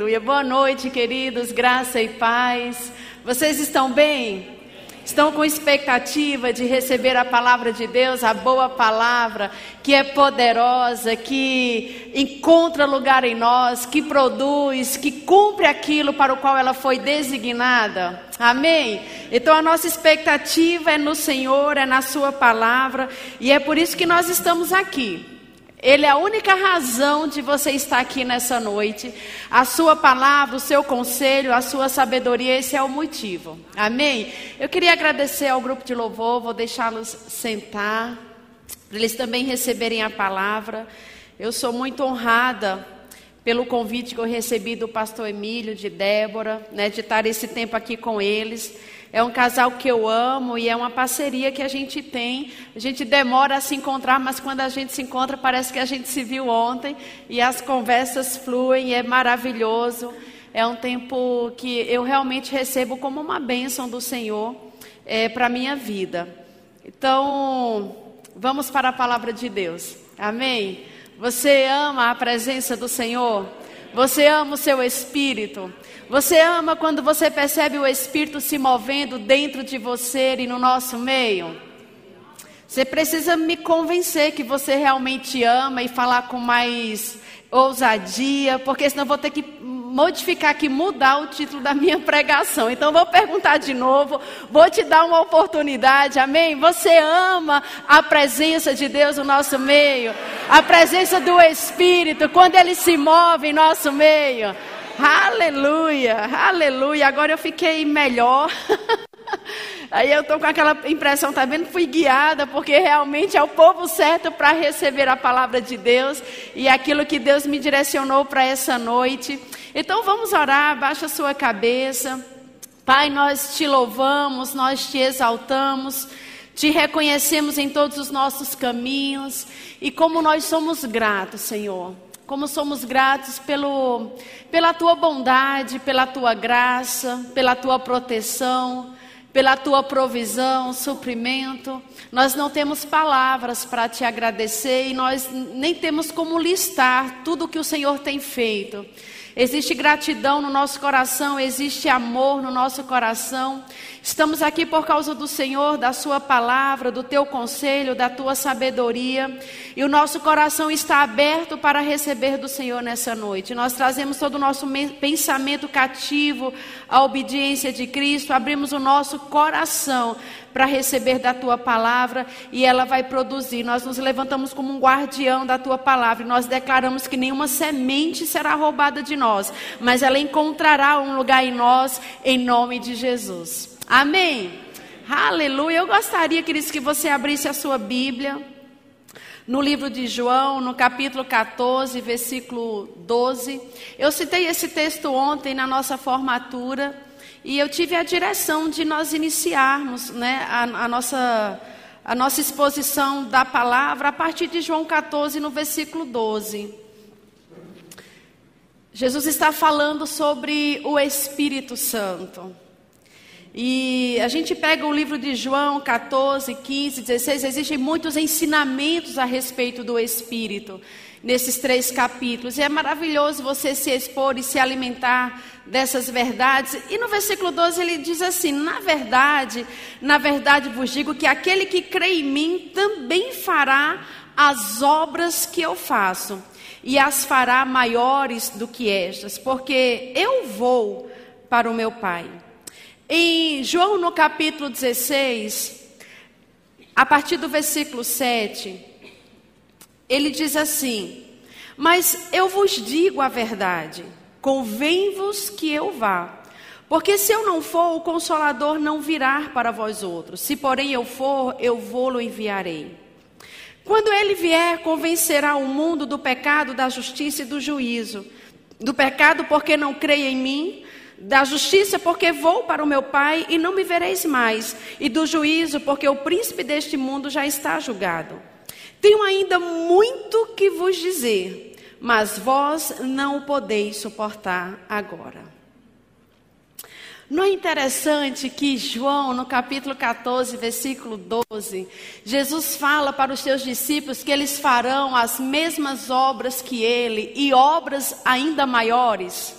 Aleluia. Boa noite, queridos. Graça e paz. Vocês estão bem? Estão com expectativa de receber a palavra de Deus, a boa palavra, que é poderosa, que encontra lugar em nós, que produz, que cumpre aquilo para o qual ela foi designada. Amém? Então a nossa expectativa é no Senhor, é na Sua palavra, e é por isso que nós estamos aqui. Ele é a única razão de você estar aqui nessa noite. A sua palavra, o seu conselho, a sua sabedoria, esse é o motivo. Amém? Eu queria agradecer ao grupo de louvor, vou deixá-los sentar, para eles também receberem a palavra. Eu sou muito honrada pelo convite que eu recebi do pastor Emílio, de Débora, né, de estar esse tempo aqui com eles. É um casal que eu amo e é uma parceria que a gente tem. A gente demora a se encontrar, mas quando a gente se encontra, parece que a gente se viu ontem e as conversas fluem, é maravilhoso. É um tempo que eu realmente recebo como uma bênção do Senhor é, para a minha vida. Então, vamos para a palavra de Deus. Amém? Você ama a presença do Senhor? Você ama o seu espírito? Você ama quando você percebe o Espírito se movendo dentro de você e no nosso meio? Você precisa me convencer que você realmente ama e falar com mais ousadia, porque senão vou ter que modificar aqui, mudar o título da minha pregação. Então vou perguntar de novo, vou te dar uma oportunidade, amém? Você ama a presença de Deus no nosso meio, a presença do Espírito, quando ele se move em nosso meio. Aleluia, aleluia. Agora eu fiquei melhor. Aí eu estou com aquela impressão, tá vendo? Fui guiada, porque realmente é o povo certo para receber a palavra de Deus e aquilo que Deus me direcionou para essa noite. Então vamos orar, baixa a sua cabeça. Pai, nós te louvamos, nós te exaltamos, te reconhecemos em todos os nossos caminhos e como nós somos gratos, Senhor como somos gratos pelo, pela tua bondade, pela tua graça, pela tua proteção, pela tua provisão, suprimento. Nós não temos palavras para te agradecer e nós nem temos como listar tudo o que o Senhor tem feito. Existe gratidão no nosso coração, existe amor no nosso coração. Estamos aqui por causa do Senhor, da Sua palavra, do Teu conselho, da Tua sabedoria. E o nosso coração está aberto para receber do Senhor nessa noite. Nós trazemos todo o nosso pensamento cativo à obediência de Cristo, abrimos o nosso coração para receber da tua palavra e ela vai produzir. Nós nos levantamos como um guardião da tua palavra e nós declaramos que nenhuma semente será roubada de nós, mas ela encontrará um lugar em nós, em nome de Jesus. Amém. Aleluia. Eu gostaria, queridos, que você abrisse a sua Bíblia no livro de João, no capítulo 14, versículo 12. Eu citei esse texto ontem na nossa formatura. E eu tive a direção de nós iniciarmos né, a, a, nossa, a nossa exposição da palavra a partir de João 14, no versículo 12. Jesus está falando sobre o Espírito Santo. E a gente pega o livro de João 14, 15, 16, existem muitos ensinamentos a respeito do Espírito nesses três capítulos. E é maravilhoso você se expor e se alimentar dessas verdades. E no versículo 12 ele diz assim: Na verdade, na verdade vos digo que aquele que crê em mim também fará as obras que eu faço, e as fará maiores do que estas, porque eu vou para o meu Pai. Em João, no capítulo 16, a partir do versículo 7, ele diz assim: Mas eu vos digo a verdade, convém-vos que eu vá. Porque se eu não for, o consolador não virá para vós outros. Se porém eu for, eu vou-lo enviarei. Quando ele vier, convencerá o mundo do pecado, da justiça e do juízo. Do pecado, porque não creia em mim. Da justiça, porque vou para o meu Pai e não me vereis mais. E do juízo, porque o príncipe deste mundo já está julgado. Tenho ainda muito que vos dizer, mas vós não o podeis suportar agora. Não é interessante que João, no capítulo 14, versículo 12, Jesus fala para os seus discípulos que eles farão as mesmas obras que ele e obras ainda maiores.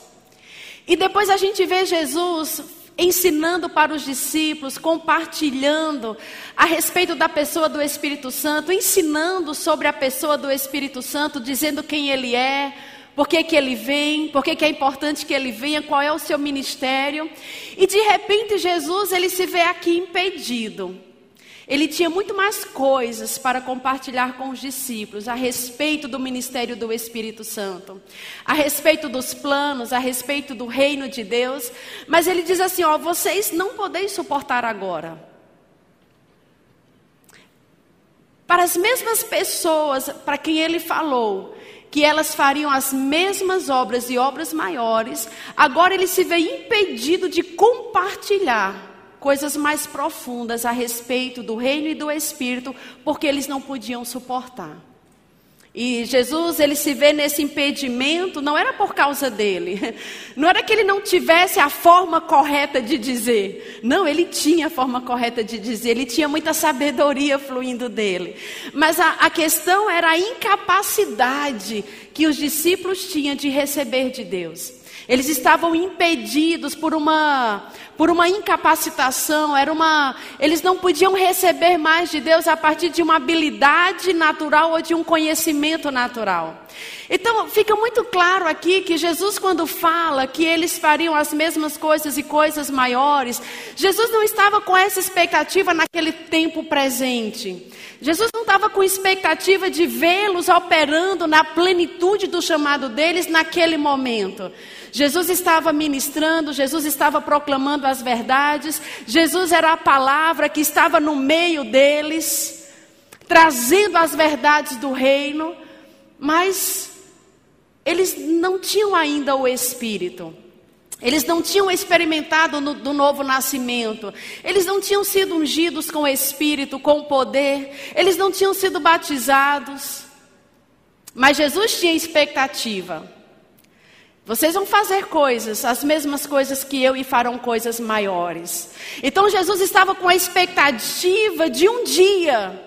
E depois a gente vê Jesus ensinando para os discípulos, compartilhando a respeito da pessoa do Espírito Santo, ensinando sobre a pessoa do Espírito Santo, dizendo quem ele é, por que, que ele vem, por que, que é importante que ele venha, qual é o seu ministério. E de repente Jesus ele se vê aqui impedido. Ele tinha muito mais coisas para compartilhar com os discípulos a respeito do ministério do Espírito Santo, a respeito dos planos, a respeito do reino de Deus. Mas ele diz assim: ó, vocês não podem suportar agora. Para as mesmas pessoas para quem ele falou, que elas fariam as mesmas obras e obras maiores, agora ele se vê impedido de compartilhar coisas mais profundas a respeito do reino e do espírito, porque eles não podiam suportar. E Jesus, ele se vê nesse impedimento, não era por causa dele, não era que ele não tivesse a forma correta de dizer, não, ele tinha a forma correta de dizer, ele tinha muita sabedoria fluindo dele, mas a, a questão era a incapacidade que os discípulos tinham de receber de Deus. Eles estavam impedidos por uma por uma incapacitação, era uma, eles não podiam receber mais de Deus a partir de uma habilidade natural ou de um conhecimento natural. Então, fica muito claro aqui que Jesus, quando fala que eles fariam as mesmas coisas e coisas maiores, Jesus não estava com essa expectativa naquele tempo presente. Jesus não estava com expectativa de vê-los operando na plenitude do chamado deles naquele momento. Jesus estava ministrando, Jesus estava proclamando as verdades, Jesus era a palavra que estava no meio deles, trazendo as verdades do reino, mas eles não tinham ainda o Espírito. Eles não tinham experimentado no, do novo nascimento. Eles não tinham sido ungidos com o Espírito, com o poder. Eles não tinham sido batizados. Mas Jesus tinha expectativa. Vocês vão fazer coisas, as mesmas coisas que eu, e farão coisas maiores. Então Jesus estava com a expectativa de um dia,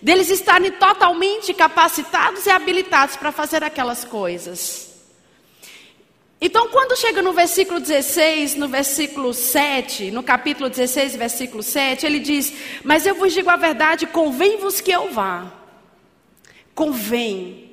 deles estarem totalmente capacitados e habilitados para fazer aquelas coisas. Então, quando chega no versículo 16, no versículo 7, no capítulo 16, versículo 7, ele diz: Mas eu vos digo a verdade, convém-vos que eu vá. Convém.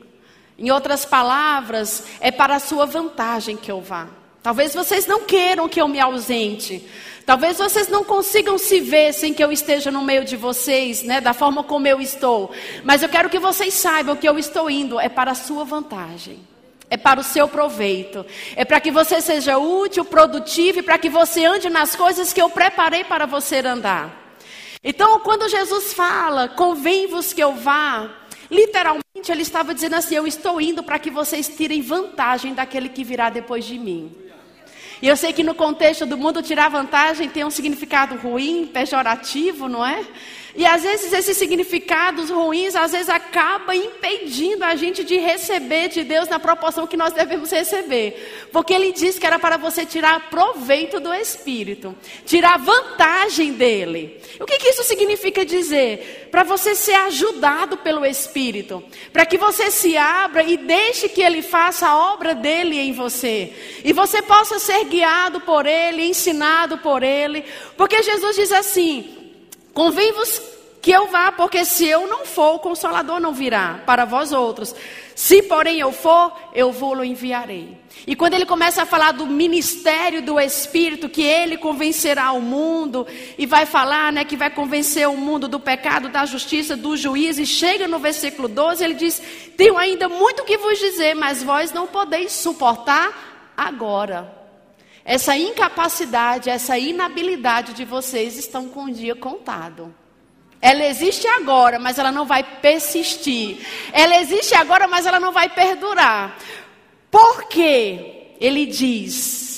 Em outras palavras, é para a sua vantagem que eu vá. Talvez vocês não queiram que eu me ausente. Talvez vocês não consigam se ver sem que eu esteja no meio de vocês, né, da forma como eu estou. Mas eu quero que vocês saibam que eu estou indo é para a sua vantagem. É para o seu proveito. É para que você seja útil, produtivo e para que você ande nas coisas que eu preparei para você andar. Então, quando Jesus fala, convém-vos que eu vá, Literalmente, ele estava dizendo assim: Eu estou indo para que vocês tirem vantagem daquele que virá depois de mim. E eu sei que no contexto do mundo, tirar vantagem tem um significado ruim, pejorativo, não é? E às vezes esses significados ruins, às vezes acaba impedindo a gente de receber de Deus na proporção que nós devemos receber. Porque ele disse que era para você tirar proveito do Espírito, tirar vantagem dele. O que, que isso significa dizer? Para você ser ajudado pelo Espírito, para que você se abra e deixe que ele faça a obra dele em você. E você possa ser guiado por ele, ensinado por ele. Porque Jesus diz assim: Convém-vos que eu vá, porque se eu não for, o consolador não virá para vós outros. Se, porém, eu for, eu vou-lo enviarei. E quando ele começa a falar do ministério do Espírito, que ele convencerá o mundo, e vai falar né, que vai convencer o mundo do pecado, da justiça, do juízo, e chega no versículo 12, ele diz: Tenho ainda muito que vos dizer, mas vós não podeis suportar agora. Essa incapacidade, essa inabilidade de vocês estão com o dia contado. Ela existe agora, mas ela não vai persistir. Ela existe agora, mas ela não vai perdurar. Porque ele diz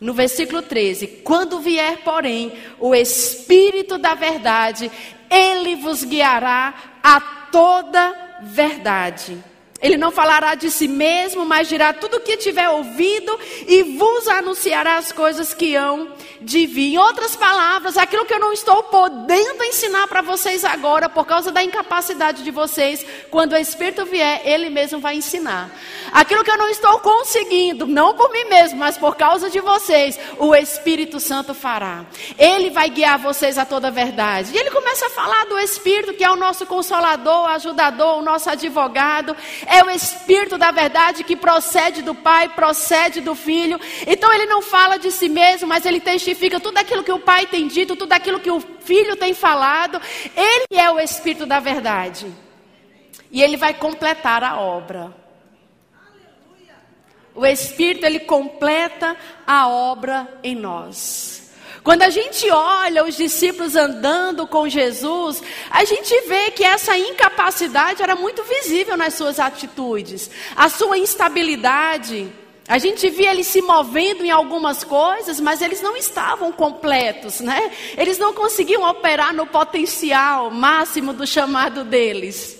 no versículo 13: Quando vier, porém, o Espírito da Verdade, ele vos guiará a toda verdade. Ele não falará de si mesmo, mas dirá tudo o que tiver ouvido e vos anunciará as coisas que hão de vir. Em outras palavras, aquilo que eu não estou podendo ensinar para vocês agora, por causa da incapacidade de vocês, quando o Espírito vier, Ele mesmo vai ensinar. Aquilo que eu não estou conseguindo, não por mim mesmo, mas por causa de vocês, o Espírito Santo fará. Ele vai guiar vocês a toda a verdade. E ele começa a falar do Espírito, que é o nosso consolador, ajudador, o nosso advogado é o Espírito da verdade que procede do Pai, procede do Filho. Então ele não fala de si mesmo, mas ele testifica tudo aquilo que o Pai tem dito, tudo aquilo que o Filho tem falado. Ele é o Espírito da verdade. E ele vai completar a obra. O Espírito ele completa a obra em nós. Quando a gente olha os discípulos andando com Jesus, a gente vê que essa incapacidade era muito visível nas suas atitudes, a sua instabilidade. A gente via eles se movendo em algumas coisas, mas eles não estavam completos, né? Eles não conseguiam operar no potencial máximo do chamado deles.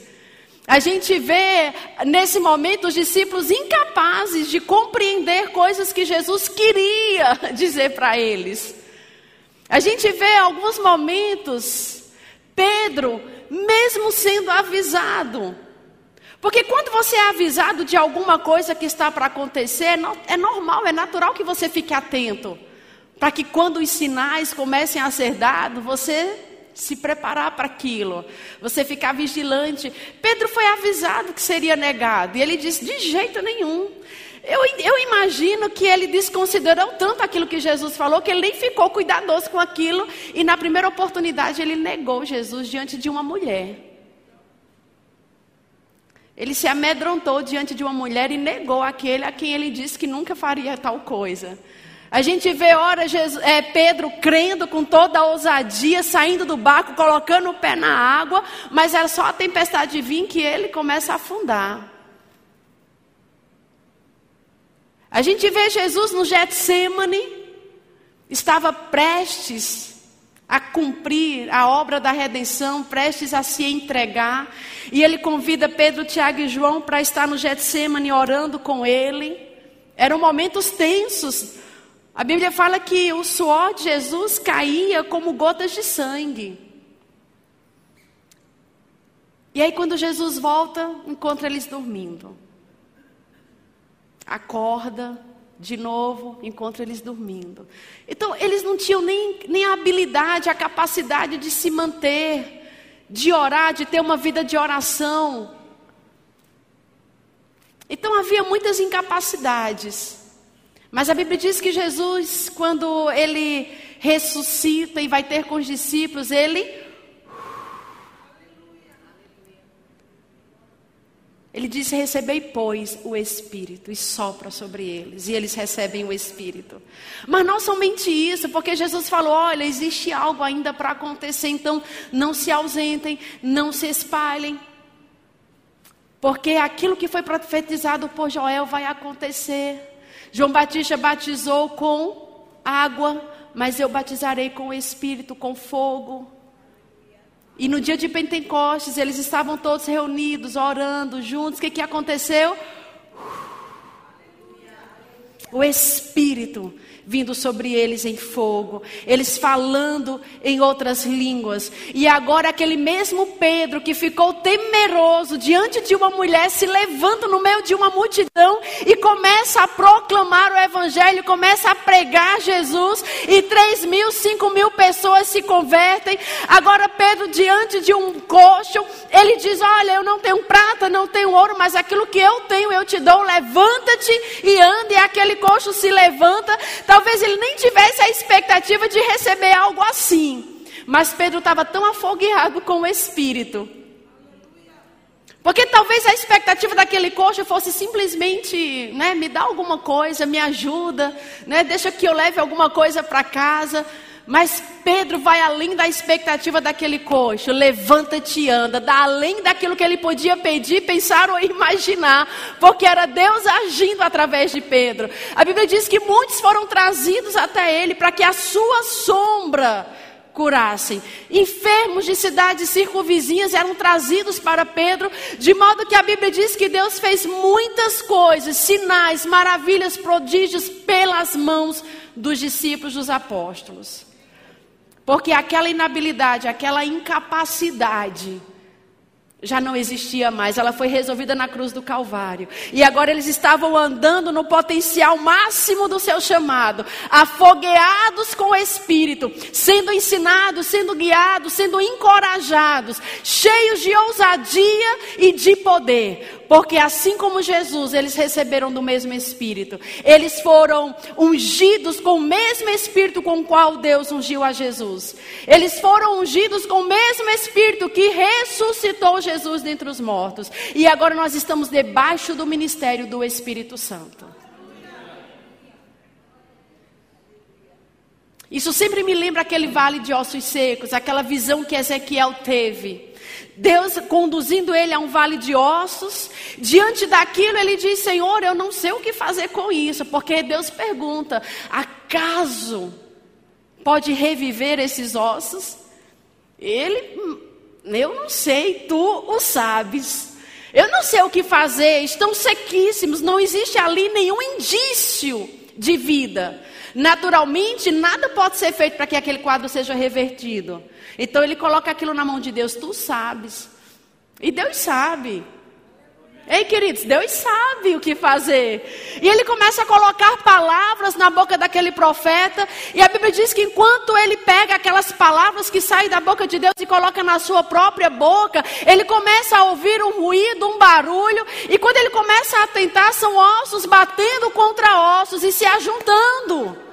A gente vê nesse momento os discípulos incapazes de compreender coisas que Jesus queria dizer para eles. A gente vê alguns momentos, Pedro, mesmo sendo avisado. Porque quando você é avisado de alguma coisa que está para acontecer, é normal, é natural que você fique atento. Para que quando os sinais comecem a ser dados, você se preparar para aquilo, você ficar vigilante. Pedro foi avisado que seria negado, e ele disse: de jeito nenhum. Eu, eu imagino que ele desconsiderou tanto aquilo que Jesus falou que ele nem ficou cuidadoso com aquilo e na primeira oportunidade ele negou Jesus diante de uma mulher. Ele se amedrontou diante de uma mulher e negou aquele a quem ele disse que nunca faria tal coisa. A gente vê, ora, Jesus, é, Pedro crendo com toda a ousadia, saindo do barco, colocando o pé na água, mas era só a tempestade vir que ele começa a afundar. A gente vê Jesus no Getsemane, estava prestes a cumprir a obra da redenção, prestes a se entregar, e ele convida Pedro, Tiago e João para estar no Getsemane orando com ele. Eram momentos tensos. A Bíblia fala que o suor de Jesus caía como gotas de sangue. E aí, quando Jesus volta, encontra eles dormindo acorda de novo, encontra eles dormindo. Então, eles não tinham nem, nem a habilidade, a capacidade de se manter, de orar, de ter uma vida de oração. Então, havia muitas incapacidades. Mas a Bíblia diz que Jesus, quando ele ressuscita e vai ter com os discípulos, ele Ele disse: Recebei, pois, o Espírito, e sopra sobre eles, e eles recebem o Espírito. Mas não somente isso, porque Jesus falou: Olha, existe algo ainda para acontecer, então não se ausentem, não se espalhem, porque aquilo que foi profetizado por Joel vai acontecer. João Batista batizou com água, mas eu batizarei com o Espírito, com fogo. E no dia de Pentecostes, eles estavam todos reunidos, orando juntos. O que, que aconteceu? O Espírito vindo sobre eles em fogo, eles falando em outras línguas. E agora aquele mesmo Pedro que ficou temeroso diante de uma mulher se levanta no meio de uma multidão e começa a proclamar o evangelho, começa a pregar Jesus e três mil, cinco mil pessoas se convertem. Agora Pedro diante de um coxo, ele diz: Olha, eu não tenho prata, não tenho ouro, mas aquilo que eu tenho eu te dou. Levanta-te e anda. E aquele coxo se levanta. Talvez ele nem tivesse a expectativa de receber algo assim. Mas Pedro estava tão afogueado com o Espírito. Porque talvez a expectativa daquele coxo fosse simplesmente, né, me dá alguma coisa, me ajuda, né, deixa que eu leve alguma coisa para casa. Mas Pedro vai além da expectativa daquele coxo. Levanta-te e anda. Dá além daquilo que ele podia pedir, pensar ou imaginar. Porque era Deus agindo através de Pedro. A Bíblia diz que muitos foram trazidos até ele para que a sua sombra curassem. Enfermos de cidades circunvizinhas eram trazidos para Pedro, de modo que a Bíblia diz que Deus fez muitas coisas, sinais, maravilhas, prodígios pelas mãos dos discípulos dos apóstolos. Porque aquela inabilidade, aquela incapacidade, já não existia mais, ela foi resolvida na cruz do Calvário. E agora eles estavam andando no potencial máximo do seu chamado, afogueados com o Espírito, sendo ensinados, sendo guiados, sendo encorajados, cheios de ousadia e de poder. Porque assim como Jesus, eles receberam do mesmo Espírito. Eles foram ungidos com o mesmo Espírito com o qual Deus ungiu a Jesus. Eles foram ungidos com o mesmo Espírito que ressuscitou Jesus dentre os mortos. E agora nós estamos debaixo do ministério do Espírito Santo. Isso sempre me lembra aquele vale de ossos secos, aquela visão que Ezequiel teve. Deus conduzindo ele a um vale de ossos. Diante daquilo, ele diz: Senhor, eu não sei o que fazer com isso, porque Deus pergunta: acaso pode reviver esses ossos? Ele, hum, eu não sei, tu o sabes. Eu não sei o que fazer, estão sequíssimos, não existe ali nenhum indício de vida. Naturalmente, nada pode ser feito para que aquele quadro seja revertido. Então ele coloca aquilo na mão de Deus, tu sabes. E Deus sabe. Ei, queridos, Deus sabe o que fazer. E ele começa a colocar palavras na boca daquele profeta. E a Bíblia diz que enquanto ele pega aquelas palavras que saem da boca de Deus e coloca na sua própria boca, ele começa a ouvir um ruído, um barulho. E quando ele começa a atentar, são ossos batendo contra ossos e se ajuntando.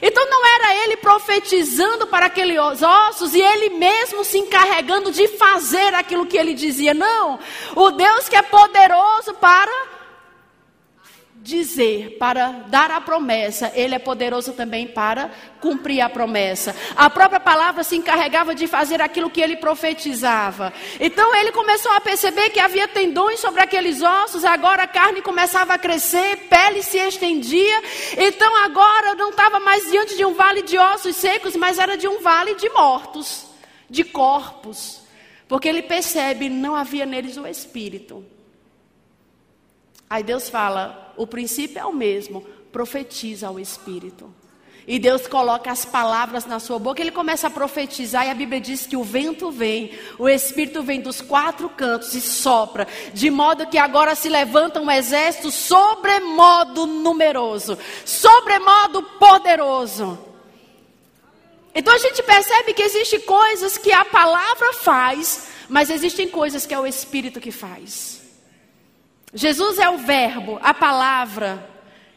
Então não era ele profetizando para aqueles ossos e ele mesmo se encarregando de fazer aquilo que ele dizia. Não. O Deus que é poderoso para dizer, para dar a promessa, ele é poderoso também para cumprir a promessa. A própria palavra se encarregava de fazer aquilo que ele profetizava. Então ele começou a perceber que havia tendões sobre aqueles ossos, agora a carne começava a crescer, pele se estendia. Então agora não estava mais diante de um vale de ossos secos, mas era de um vale de mortos, de corpos. Porque ele percebe, não havia neles o espírito. Aí Deus fala: o princípio é o mesmo, profetiza ao Espírito. E Deus coloca as palavras na sua boca, ele começa a profetizar, e a Bíblia diz que o vento vem, o Espírito vem dos quatro cantos e sopra, de modo que agora se levanta um exército sobremodo numeroso, sobremodo poderoso. Então a gente percebe que existem coisas que a palavra faz, mas existem coisas que é o Espírito que faz. Jesus é o Verbo, a palavra,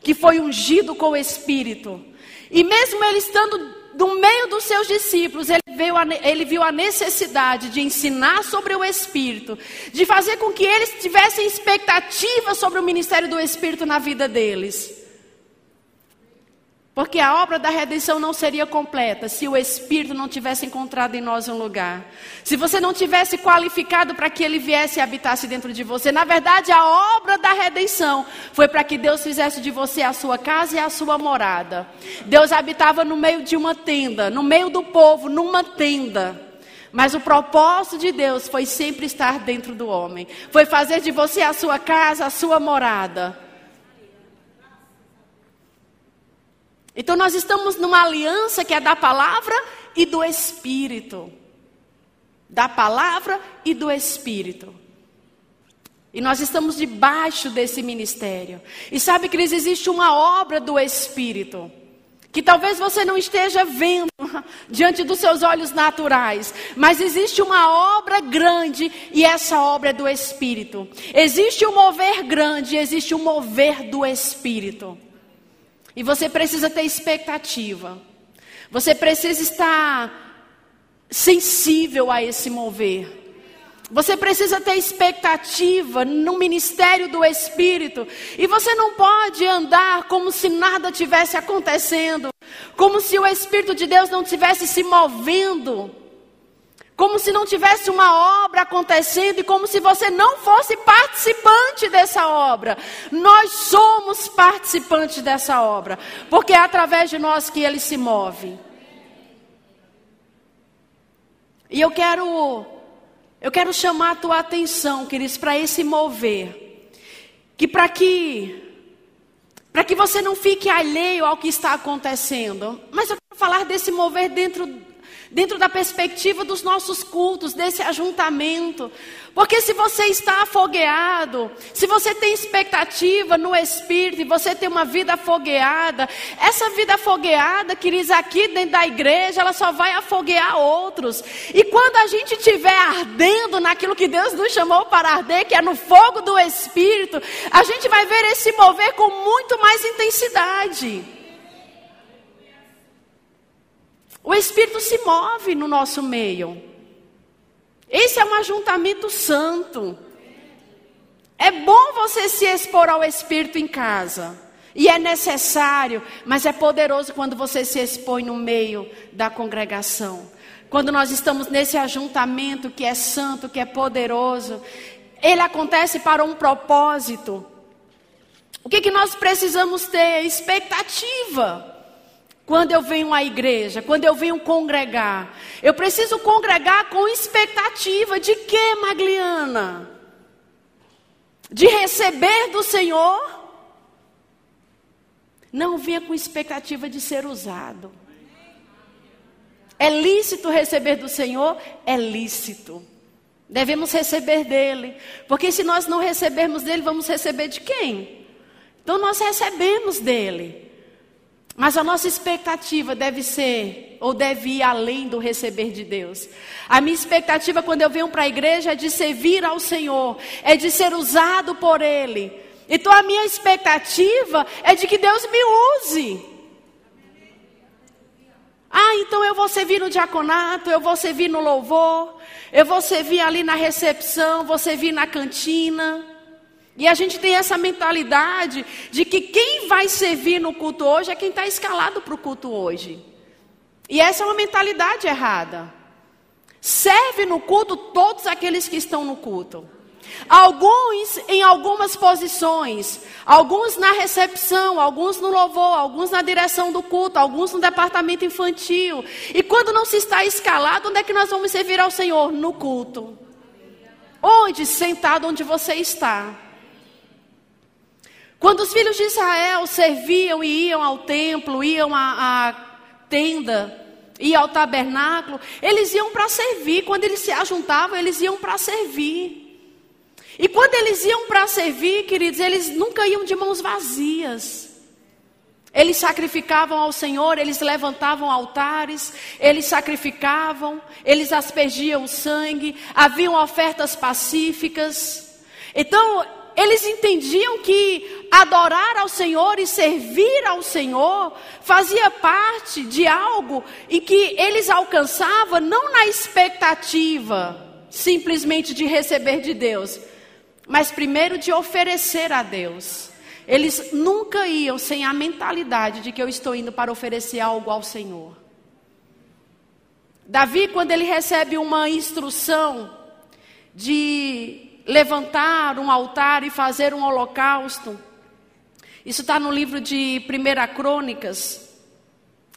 que foi ungido com o Espírito. E mesmo ele estando no meio dos seus discípulos, ele, veio a, ele viu a necessidade de ensinar sobre o Espírito, de fazer com que eles tivessem expectativa sobre o ministério do Espírito na vida deles. Porque a obra da redenção não seria completa se o Espírito não tivesse encontrado em nós um lugar. Se você não tivesse qualificado para que ele viesse e habitasse dentro de você. Na verdade, a obra da redenção foi para que Deus fizesse de você a sua casa e a sua morada. Deus habitava no meio de uma tenda, no meio do povo, numa tenda. Mas o propósito de Deus foi sempre estar dentro do homem. Foi fazer de você a sua casa, a sua morada. Então nós estamos numa aliança que é da palavra e do Espírito. Da palavra e do Espírito. E nós estamos debaixo desse ministério. E sabe, que existe uma obra do Espírito. Que talvez você não esteja vendo diante dos seus olhos naturais, mas existe uma obra grande e essa obra é do Espírito. Existe um mover grande, existe um mover do Espírito. E você precisa ter expectativa. Você precisa estar sensível a esse mover. Você precisa ter expectativa no ministério do Espírito. E você não pode andar como se nada tivesse acontecendo. Como se o Espírito de Deus não tivesse se movendo como se não tivesse uma obra acontecendo e como se você não fosse participante dessa obra. Nós somos participantes dessa obra, porque é através de nós que ele se move. E eu quero eu quero chamar a tua atenção, queridos, para esse mover. Que para que para que você não fique alheio ao que está acontecendo. Mas eu quero falar desse mover dentro dentro da perspectiva dos nossos cultos, desse ajuntamento. Porque se você está afogueado, se você tem expectativa no espírito e você tem uma vida afogueada, essa vida afogueada, queridos, aqui dentro da igreja, ela só vai afoguear outros. E quando a gente estiver ardendo naquilo que Deus nos chamou para arder, que é no fogo do espírito, a gente vai ver esse mover com muito mais intensidade. O Espírito se move no nosso meio. Esse é um ajuntamento santo. É bom você se expor ao Espírito em casa. E é necessário, mas é poderoso quando você se expõe no meio da congregação. Quando nós estamos nesse ajuntamento que é santo, que é poderoso, ele acontece para um propósito. O que, que nós precisamos ter? Expectativa. Quando eu venho à igreja, quando eu venho congregar, eu preciso congregar com expectativa de quê, Magliana? De receber do Senhor? Não venha com expectativa de ser usado. É lícito receber do Senhor? É lícito. Devemos receber dele. Porque se nós não recebermos dele, vamos receber de quem? Então nós recebemos dele. Mas a nossa expectativa deve ser, ou deve ir além do receber de Deus. A minha expectativa quando eu venho para a igreja é de servir ao Senhor, é de ser usado por Ele. Então a minha expectativa é de que Deus me use. Ah, então eu vou servir no diaconato, eu vou servir no louvor, eu vou servir ali na recepção, vou servir na cantina. E a gente tem essa mentalidade de que quem vai servir no culto hoje é quem está escalado para o culto hoje. E essa é uma mentalidade errada. Serve no culto todos aqueles que estão no culto. Alguns em algumas posições, alguns na recepção, alguns no louvor, alguns na direção do culto, alguns no departamento infantil. E quando não se está escalado, onde é que nós vamos servir ao Senhor? No culto. Onde? Sentado onde você está. Quando os filhos de Israel serviam e iam ao templo, iam à, à tenda, iam ao tabernáculo, eles iam para servir. Quando eles se ajuntavam, eles iam para servir. E quando eles iam para servir, queridos, eles nunca iam de mãos vazias. Eles sacrificavam ao Senhor, eles levantavam altares, eles sacrificavam, eles aspergiam sangue, haviam ofertas pacíficas. Então, eles entendiam que adorar ao Senhor e servir ao Senhor fazia parte de algo em que eles alcançavam não na expectativa simplesmente de receber de Deus, mas primeiro de oferecer a Deus. Eles nunca iam sem a mentalidade de que eu estou indo para oferecer algo ao Senhor. Davi, quando ele recebe uma instrução de levantar um altar e fazer um holocausto. Isso está no livro de 1 Crônicas.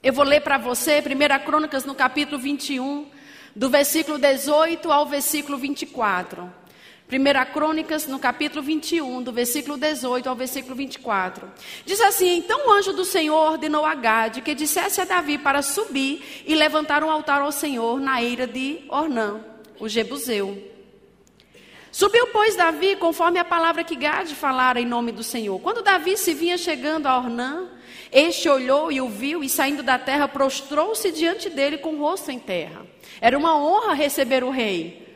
Eu vou ler para você 1 Crônicas no capítulo 21, do versículo 18 ao versículo 24. 1 Crônicas, no capítulo 21, do versículo 18 ao versículo 24. Diz assim: Então o anjo do Senhor ordenou a Gade que dissesse a Davi para subir e levantar um altar ao Senhor na eira de Ornã, o Jebuseu. Subiu, pois, Davi, conforme a palavra que Gade falara em nome do Senhor. Quando Davi se vinha chegando a Ornã, este olhou e o viu, e saindo da terra, prostrou-se diante dele com o rosto em terra. Era uma honra receber o rei.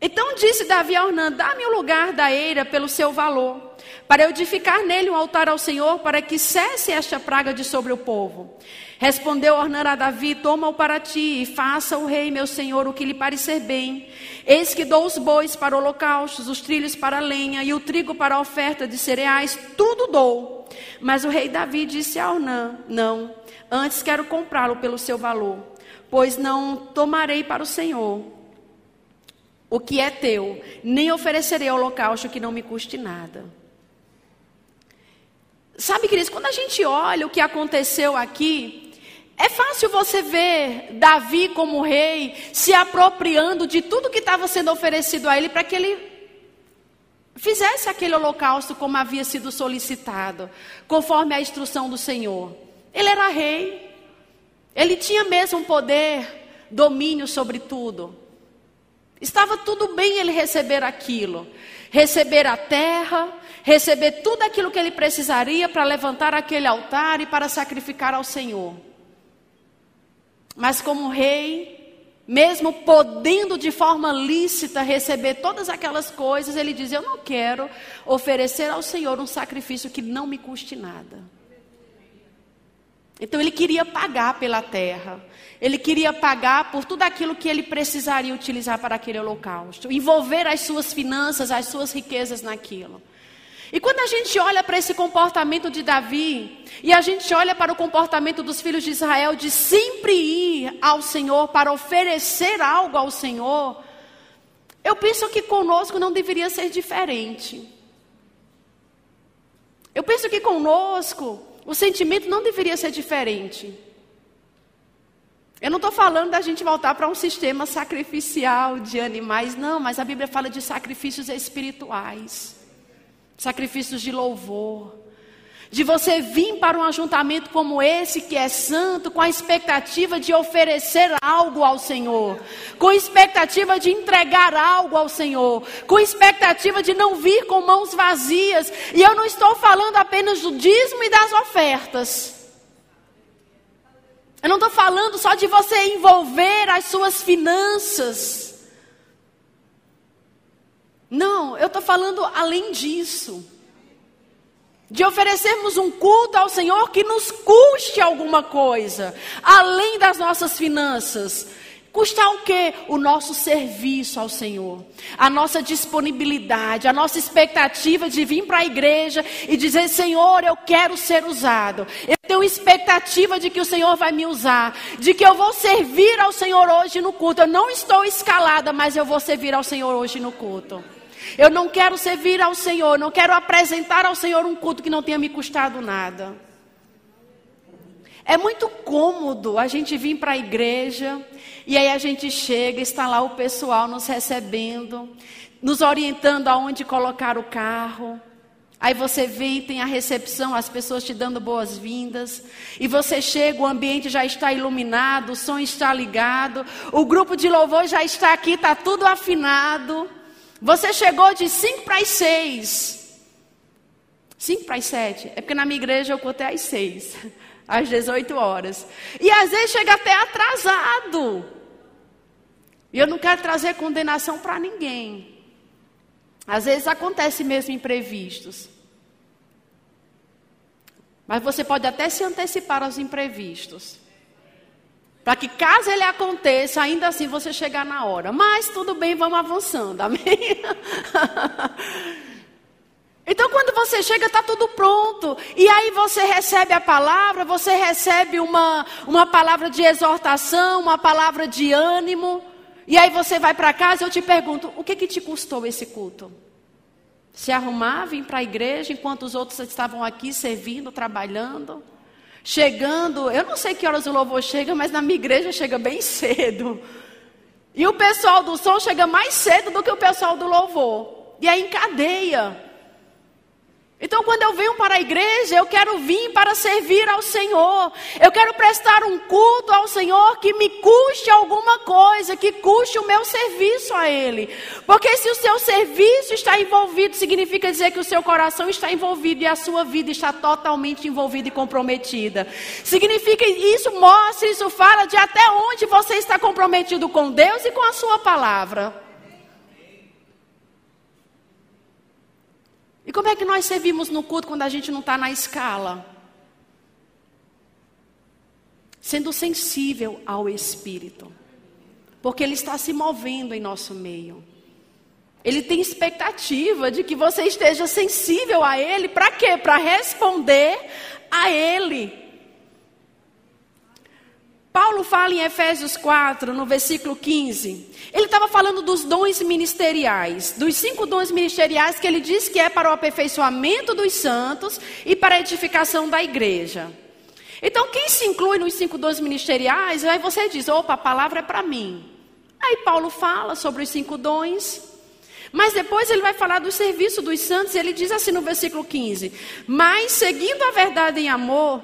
Então disse Davi a Ornã: Dá-me o lugar da eira pelo seu valor, para edificar nele um altar ao Senhor, para que cesse esta praga de sobre o povo. Respondeu Ornã a Davi: Toma-o para ti e faça o rei, meu senhor, o que lhe parecer bem. Eis que dou os bois para holocaustos, os trilhos para lenha e o trigo para a oferta de cereais, tudo dou. Mas o rei Davi disse a Ornã: Não, antes quero comprá-lo pelo seu valor, pois não tomarei para o Senhor o que é teu, nem oferecerei holocausto que não me custe nada. Sabe, queridos, quando a gente olha o que aconteceu aqui, É fácil você ver Davi como rei se apropriando de tudo que estava sendo oferecido a ele para que ele fizesse aquele holocausto como havia sido solicitado, conforme a instrução do Senhor. Ele era rei, ele tinha mesmo poder, domínio sobre tudo. Estava tudo bem ele receber aquilo, receber a terra, receber tudo aquilo que ele precisaria para levantar aquele altar e para sacrificar ao Senhor. Mas como rei, mesmo podendo de forma lícita receber todas aquelas coisas, ele diz: Eu não quero oferecer ao Senhor um sacrifício que não me custe nada. Então ele queria pagar pela terra, ele queria pagar por tudo aquilo que ele precisaria utilizar para aquele holocausto, envolver as suas finanças, as suas riquezas naquilo. E quando a gente olha para esse comportamento de Davi, e a gente olha para o comportamento dos filhos de Israel de sempre ir ao Senhor para oferecer algo ao Senhor, eu penso que conosco não deveria ser diferente. Eu penso que conosco o sentimento não deveria ser diferente. Eu não estou falando da gente voltar para um sistema sacrificial de animais, não, mas a Bíblia fala de sacrifícios espirituais sacrifícios de louvor, de você vir para um ajuntamento como esse, que é santo, com a expectativa de oferecer algo ao Senhor, com expectativa de entregar algo ao Senhor, com expectativa de não vir com mãos vazias. E eu não estou falando apenas do dízimo e das ofertas. Eu não estou falando só de você envolver as suas finanças. Não, eu estou falando além disso. De oferecermos um culto ao Senhor que nos custe alguma coisa, além das nossas finanças. Custar o quê? O nosso serviço ao Senhor, a nossa disponibilidade, a nossa expectativa de vir para a igreja e dizer: Senhor, eu quero ser usado. Eu tenho expectativa de que o Senhor vai me usar, de que eu vou servir ao Senhor hoje no culto. Eu não estou escalada, mas eu vou servir ao Senhor hoje no culto. Eu não quero servir ao Senhor, não quero apresentar ao Senhor um culto que não tenha me custado nada. É muito cômodo a gente vir para a igreja e aí a gente chega, está lá o pessoal nos recebendo, nos orientando aonde colocar o carro. Aí você vem, tem a recepção, as pessoas te dando boas-vindas. E você chega, o ambiente já está iluminado, o som está ligado, o grupo de louvor já está aqui, está tudo afinado. Você chegou de 5 para as 6. 5 para as 7. É porque na minha igreja eu culto às 6. Às 18 horas. E às vezes chega até atrasado. E eu não quero trazer condenação para ninguém. Às vezes acontece mesmo imprevistos. Mas você pode até se antecipar aos imprevistos. Para que caso ele aconteça, ainda assim você chegar na hora. Mas tudo bem, vamos avançando. Amém? Então, quando você chega, está tudo pronto. E aí você recebe a palavra, você recebe uma, uma palavra de exortação, uma palavra de ânimo. E aí você vai para casa eu te pergunto: o que, que te custou esse culto? Se arrumar, vir para a igreja enquanto os outros estavam aqui servindo, trabalhando? chegando, eu não sei que horas o louvor chega, mas na minha igreja chega bem cedo. E o pessoal do som chega mais cedo do que o pessoal do louvor. E aí em cadeia. Então, quando eu venho para a igreja, eu quero vir para servir ao Senhor. Eu quero prestar um culto ao Senhor que me custe alguma coisa, que custe o meu serviço a Ele. Porque se o seu serviço está envolvido, significa dizer que o seu coração está envolvido e a sua vida está totalmente envolvida e comprometida. Significa isso mostra, isso fala de até onde você está comprometido com Deus e com a sua palavra. Como é que nós servimos no culto quando a gente não está na escala? Sendo sensível ao Espírito. Porque Ele está se movendo em nosso meio. Ele tem expectativa de que você esteja sensível a Ele. Para quê? Para responder a Ele. Paulo fala em Efésios 4, no versículo 15. Ele estava falando dos dons ministeriais, dos cinco dons ministeriais que ele diz que é para o aperfeiçoamento dos santos e para a edificação da igreja. Então, quem se inclui nos cinco dons ministeriais, aí você diz: opa, a palavra é para mim. Aí Paulo fala sobre os cinco dons. Mas depois ele vai falar do serviço dos santos, e ele diz assim no versículo 15: Mas seguindo a verdade em amor,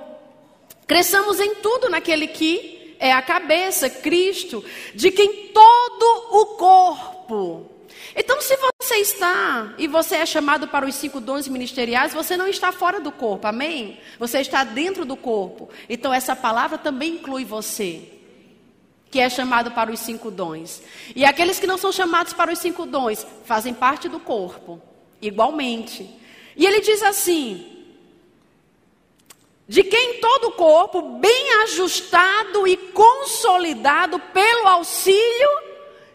cresçamos em tudo naquele que é a cabeça, Cristo, de quem todo o corpo. Então, se você está e você é chamado para os cinco dons ministeriais, você não está fora do corpo, amém? Você está dentro do corpo. Então, essa palavra também inclui você que é chamado para os cinco dons. E aqueles que não são chamados para os cinco dons fazem parte do corpo, igualmente. E ele diz assim: de quem todo o corpo, bem ajustado e consolidado pelo auxílio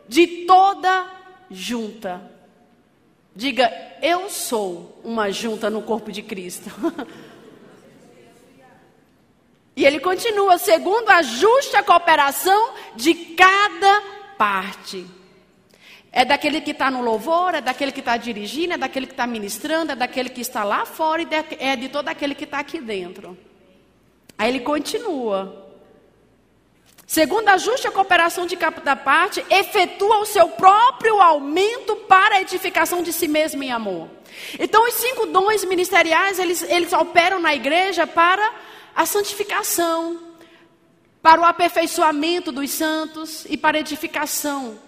de toda junta. Diga, eu sou uma junta no corpo de Cristo. E ele continua, segundo a justa cooperação de cada parte. É daquele que está no louvor, é daquele que está dirigindo, é daquele que está ministrando, é daquele que está lá fora e é de todo aquele que está aqui dentro. Aí ele continua. Segundo a justa cooperação de cada parte, efetua o seu próprio aumento para a edificação de si mesmo em amor. Então, os cinco dons ministeriais, eles, eles operam na igreja para a santificação, para o aperfeiçoamento dos santos e para a edificação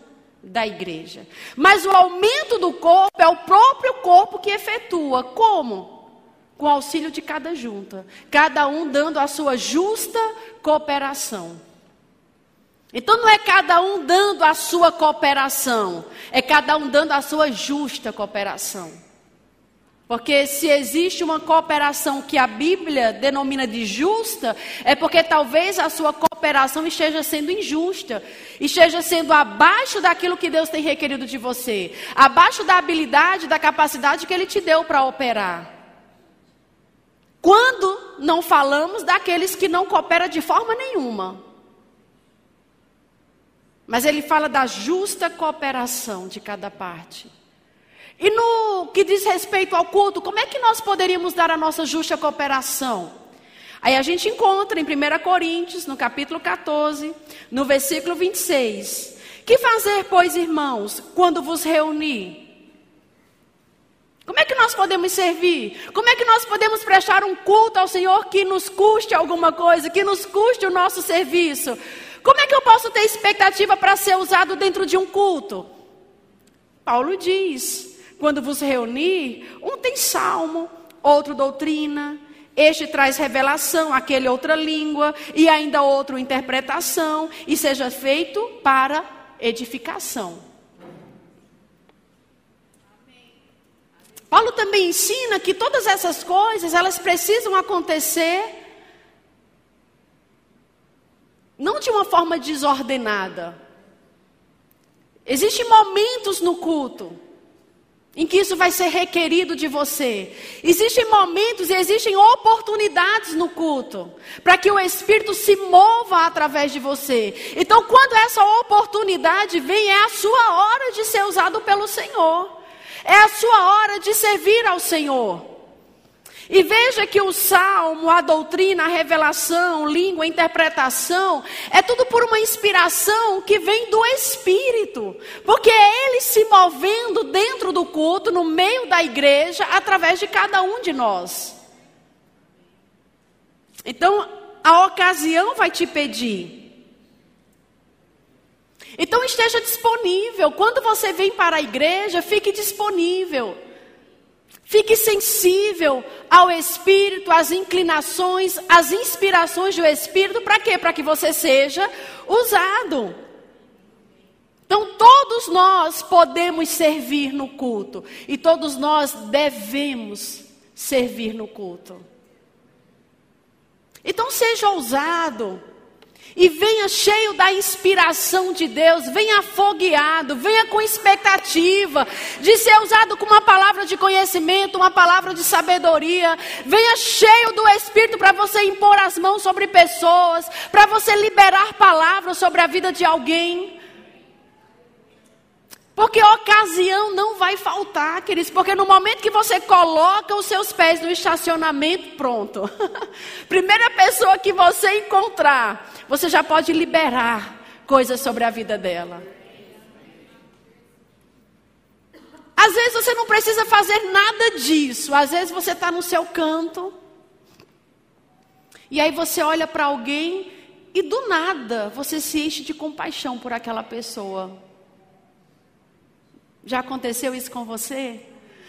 da igreja. Mas o aumento do corpo é o próprio corpo que efetua. Como? Com auxílio de cada junta, cada um dando a sua justa cooperação. Então não é cada um dando a sua cooperação, é cada um dando a sua justa cooperação. Porque se existe uma cooperação que a Bíblia denomina de justa, é porque talvez a sua cooperação esteja sendo injusta, esteja sendo abaixo daquilo que Deus tem requerido de você, abaixo da habilidade, da capacidade que Ele te deu para operar. Quando não falamos daqueles que não cooperam de forma nenhuma. Mas ele fala da justa cooperação de cada parte. E no que diz respeito ao culto, como é que nós poderíamos dar a nossa justa cooperação? Aí a gente encontra em 1 Coríntios, no capítulo 14, no versículo 26. Que fazer, pois, irmãos, quando vos reunir? Como é que nós podemos servir? Como é que nós podemos prestar um culto ao Senhor que nos custe alguma coisa, que nos custe o nosso serviço? Como é que eu posso ter expectativa para ser usado dentro de um culto? Paulo diz: quando vos reunir, um tem salmo, outro doutrina, este traz revelação, aquele outra língua, e ainda outro interpretação, e seja feito para edificação. Paulo também ensina que todas essas coisas, elas precisam acontecer não de uma forma desordenada. Existem momentos no culto em que isso vai ser requerido de você. Existem momentos e existem oportunidades no culto para que o Espírito se mova através de você. Então, quando essa oportunidade vem, é a sua hora de ser usado pelo Senhor. É a sua hora de servir ao Senhor. E veja que o salmo, a doutrina, a revelação, língua, a interpretação, é tudo por uma inspiração que vem do Espírito. Porque é Ele se movendo dentro do culto, no meio da igreja, através de cada um de nós. Então, a ocasião vai te pedir. Então, esteja disponível. Quando você vem para a igreja, fique disponível. Fique sensível ao Espírito, às inclinações, às inspirações do Espírito, para quê? Para que você seja usado. Então, todos nós podemos servir no culto, e todos nós devemos servir no culto. Então, seja ousado. E venha cheio da inspiração de Deus, venha afogueado, venha com expectativa de ser usado com uma palavra de conhecimento, uma palavra de sabedoria. Venha cheio do Espírito para você impor as mãos sobre pessoas, para você liberar palavras sobre a vida de alguém. Porque ocasião não vai faltar, queridos, porque no momento que você coloca os seus pés no estacionamento, pronto. Primeira pessoa que você encontrar, você já pode liberar coisas sobre a vida dela. Às vezes você não precisa fazer nada disso, às vezes você está no seu canto, e aí você olha para alguém e do nada você se enche de compaixão por aquela pessoa. Já aconteceu isso com você?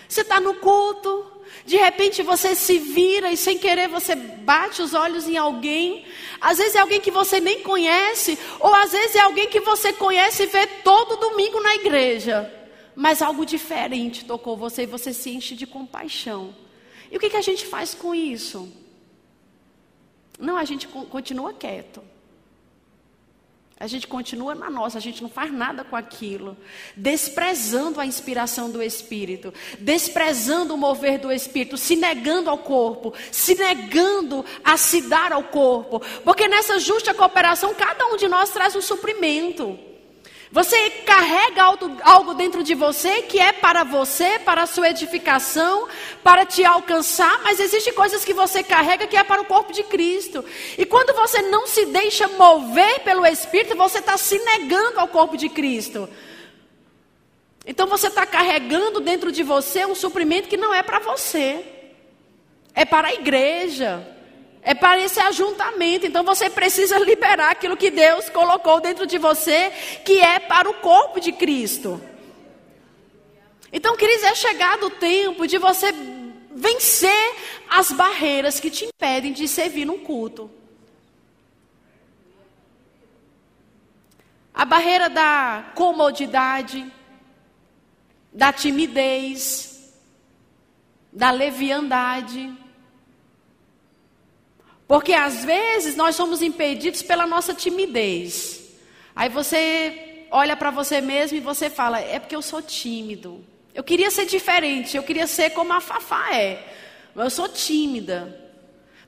Você está no culto, de repente você se vira e sem querer você bate os olhos em alguém. Às vezes é alguém que você nem conhece, ou às vezes é alguém que você conhece e vê todo domingo na igreja. Mas algo diferente tocou você e você se enche de compaixão. E o que, que a gente faz com isso? Não, a gente continua quieto. A gente continua na nossa, a gente não faz nada com aquilo, desprezando a inspiração do Espírito, desprezando o mover do Espírito, se negando ao corpo, se negando a se dar ao corpo, porque nessa justa cooperação cada um de nós traz um suprimento. Você carrega algo dentro de você que é para você, para a sua edificação, para te alcançar, mas existem coisas que você carrega que é para o corpo de Cristo. E quando você não se deixa mover pelo Espírito, você está se negando ao corpo de Cristo. Então você está carregando dentro de você um suprimento que não é para você, é para a igreja. É para esse ajuntamento. Então você precisa liberar aquilo que Deus colocou dentro de você, que é para o corpo de Cristo. Então, queridos, é chegado o tempo de você vencer as barreiras que te impedem de servir num culto. A barreira da comodidade, da timidez, da leviandade porque às vezes nós somos impedidos pela nossa timidez. Aí você olha para você mesmo e você fala: é porque eu sou tímido. Eu queria ser diferente, eu queria ser como a Fafá é. Mas eu sou tímida.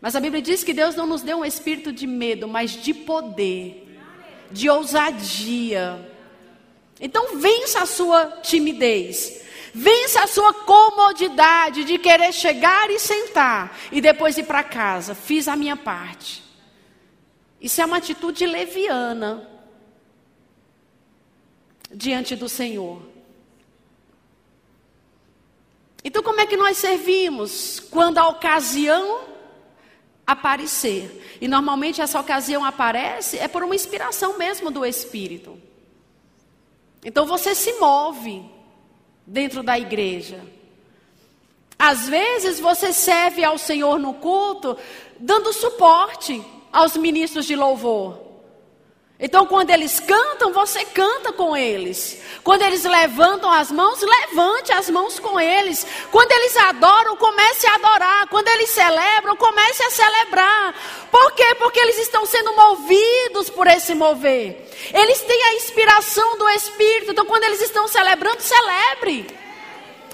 Mas a Bíblia diz que Deus não nos deu um espírito de medo, mas de poder, de ousadia. Então vença a sua timidez. Vença a sua comodidade de querer chegar e sentar e depois ir para casa. Fiz a minha parte. Isso é uma atitude leviana diante do Senhor. Então, como é que nós servimos? Quando a ocasião aparecer. E normalmente essa ocasião aparece é por uma inspiração mesmo do Espírito. Então você se move dentro da igreja. Às vezes você serve ao Senhor no culto dando suporte aos ministros de louvor. Então, quando eles cantam, você canta com eles. Quando eles levantam as mãos, levante as mãos com eles. Quando eles adoram, comece a adorar. Quando eles celebram, comece a celebrar. Por quê? Porque eles estão sendo movidos por esse mover. Eles têm a inspiração do Espírito. Então, quando eles estão celebrando, celebre.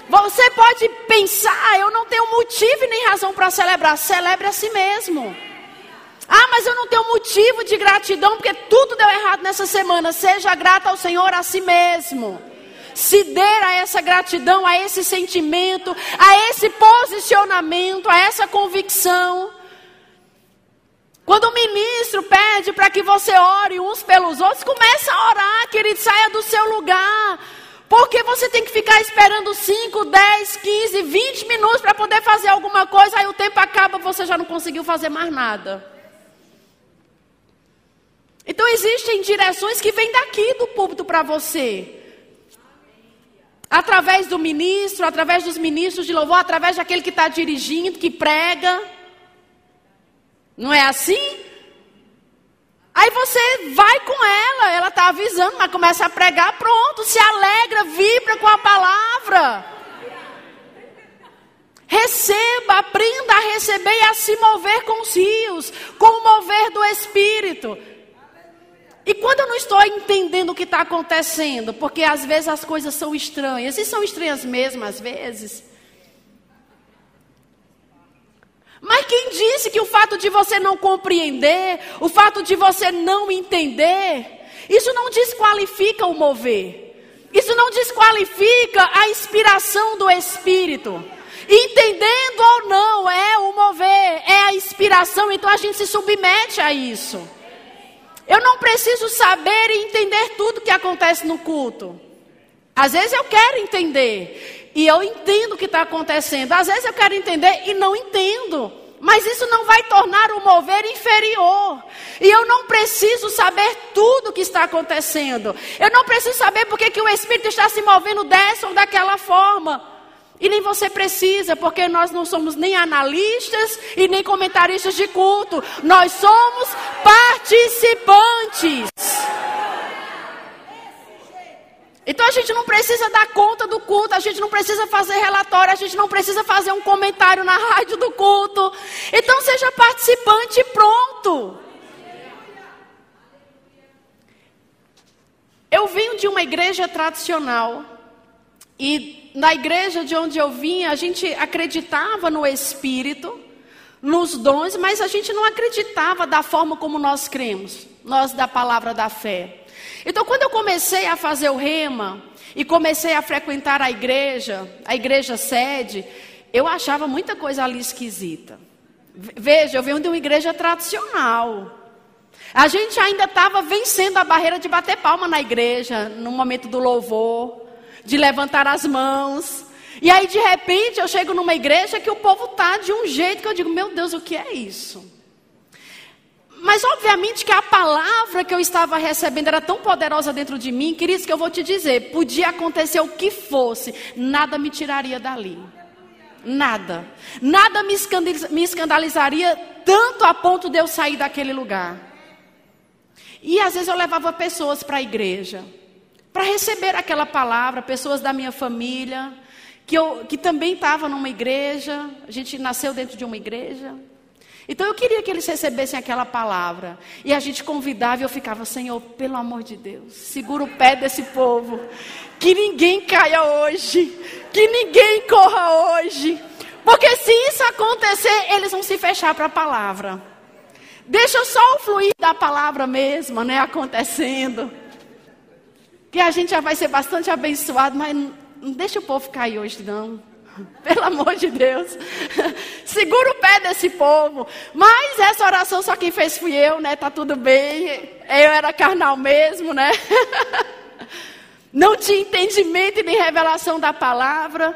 Você pode pensar, eu não tenho motivo nem razão para celebrar. Celebre a si mesmo. Ah, mas eu não tenho motivo de gratidão porque tudo deu errado nessa semana. Seja grato ao Senhor a si mesmo. Se dê a essa gratidão, a esse sentimento, a esse posicionamento, a essa convicção. Quando o ministro pede para que você ore uns pelos outros, comece a orar, querido, saia do seu lugar. Porque você tem que ficar esperando 5, 10, 15, 20 minutos para poder fazer alguma coisa, aí o tempo acaba, você já não conseguiu fazer mais nada. Então existem direções que vêm daqui do púlpito para você. Através do ministro, através dos ministros de louvor, através daquele que está dirigindo, que prega. Não é assim? Aí você vai com ela, ela está avisando, mas começa a pregar, pronto, se alegra, vibra com a palavra. Receba, aprenda a receber e a se mover com os rios, com o mover do Espírito. E quando eu não estou entendendo o que está acontecendo, porque às vezes as coisas são estranhas, e são estranhas mesmo às vezes. Mas quem disse que o fato de você não compreender, o fato de você não entender, isso não desqualifica o mover. Isso não desqualifica a inspiração do Espírito. Entendendo ou não, é o mover, é a inspiração, então a gente se submete a isso. Eu não preciso saber e entender tudo que acontece no culto. Às vezes eu quero entender e eu entendo o que está acontecendo. Às vezes eu quero entender e não entendo. Mas isso não vai tornar o mover inferior. E eu não preciso saber tudo o que está acontecendo. Eu não preciso saber porque que o Espírito está se movendo dessa ou daquela forma. E nem você precisa, porque nós não somos nem analistas e nem comentaristas de culto. Nós somos participantes. Então a gente não precisa dar conta do culto, a gente não precisa fazer relatório, a gente não precisa fazer um comentário na rádio do culto. Então seja participante e pronto. Eu venho de uma igreja tradicional e na igreja de onde eu vim, a gente acreditava no Espírito, nos dons, mas a gente não acreditava da forma como nós cremos, nós da palavra da fé. Então, quando eu comecei a fazer o rema e comecei a frequentar a igreja, a igreja sede, eu achava muita coisa ali esquisita. Veja, eu venho de uma igreja tradicional. A gente ainda estava vencendo a barreira de bater palma na igreja, no momento do louvor de levantar as mãos. E aí, de repente, eu chego numa igreja que o povo está de um jeito que eu digo: meu Deus, o que é isso? Mas, obviamente, que a palavra que eu estava recebendo era tão poderosa dentro de mim, queridos, que eu vou te dizer: podia acontecer o que fosse, nada me tiraria dali. Nada. Nada me escandalizaria tanto a ponto de eu sair daquele lugar. E às vezes eu levava pessoas para a igreja para receber aquela palavra, pessoas da minha família, que, eu, que também estavam numa igreja, a gente nasceu dentro de uma igreja. Então eu queria que eles recebessem aquela palavra. E a gente convidava e eu ficava, Senhor, pelo amor de Deus, segura o pé desse povo. Que ninguém caia hoje. Que ninguém corra hoje. Porque se isso acontecer, eles vão se fechar para a palavra. Deixa só o fluir da palavra mesmo, né, acontecendo que a gente já vai ser bastante abençoado, mas não deixa o povo cair hoje, não. Pelo amor de Deus. Segura o pé desse povo. Mas essa oração só quem fez fui eu, né? Tá tudo bem. Eu era carnal mesmo, né? Não tinha entendimento nem revelação da palavra.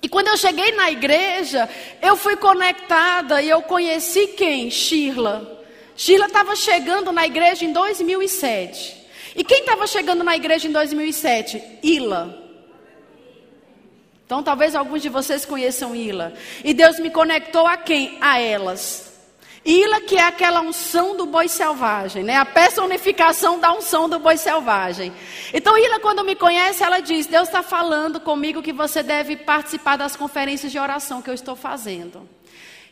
E quando eu cheguei na igreja, eu fui conectada e eu conheci quem? Shirla. Shirla estava chegando na igreja em 2007. E quem estava chegando na igreja em 2007? Ila. Então, talvez alguns de vocês conheçam Ila. E Deus me conectou a quem? A elas. Ila, que é aquela unção do boi selvagem, né? A personificação da unção do boi selvagem. Então, Ila, quando me conhece, ela diz: Deus está falando comigo que você deve participar das conferências de oração que eu estou fazendo.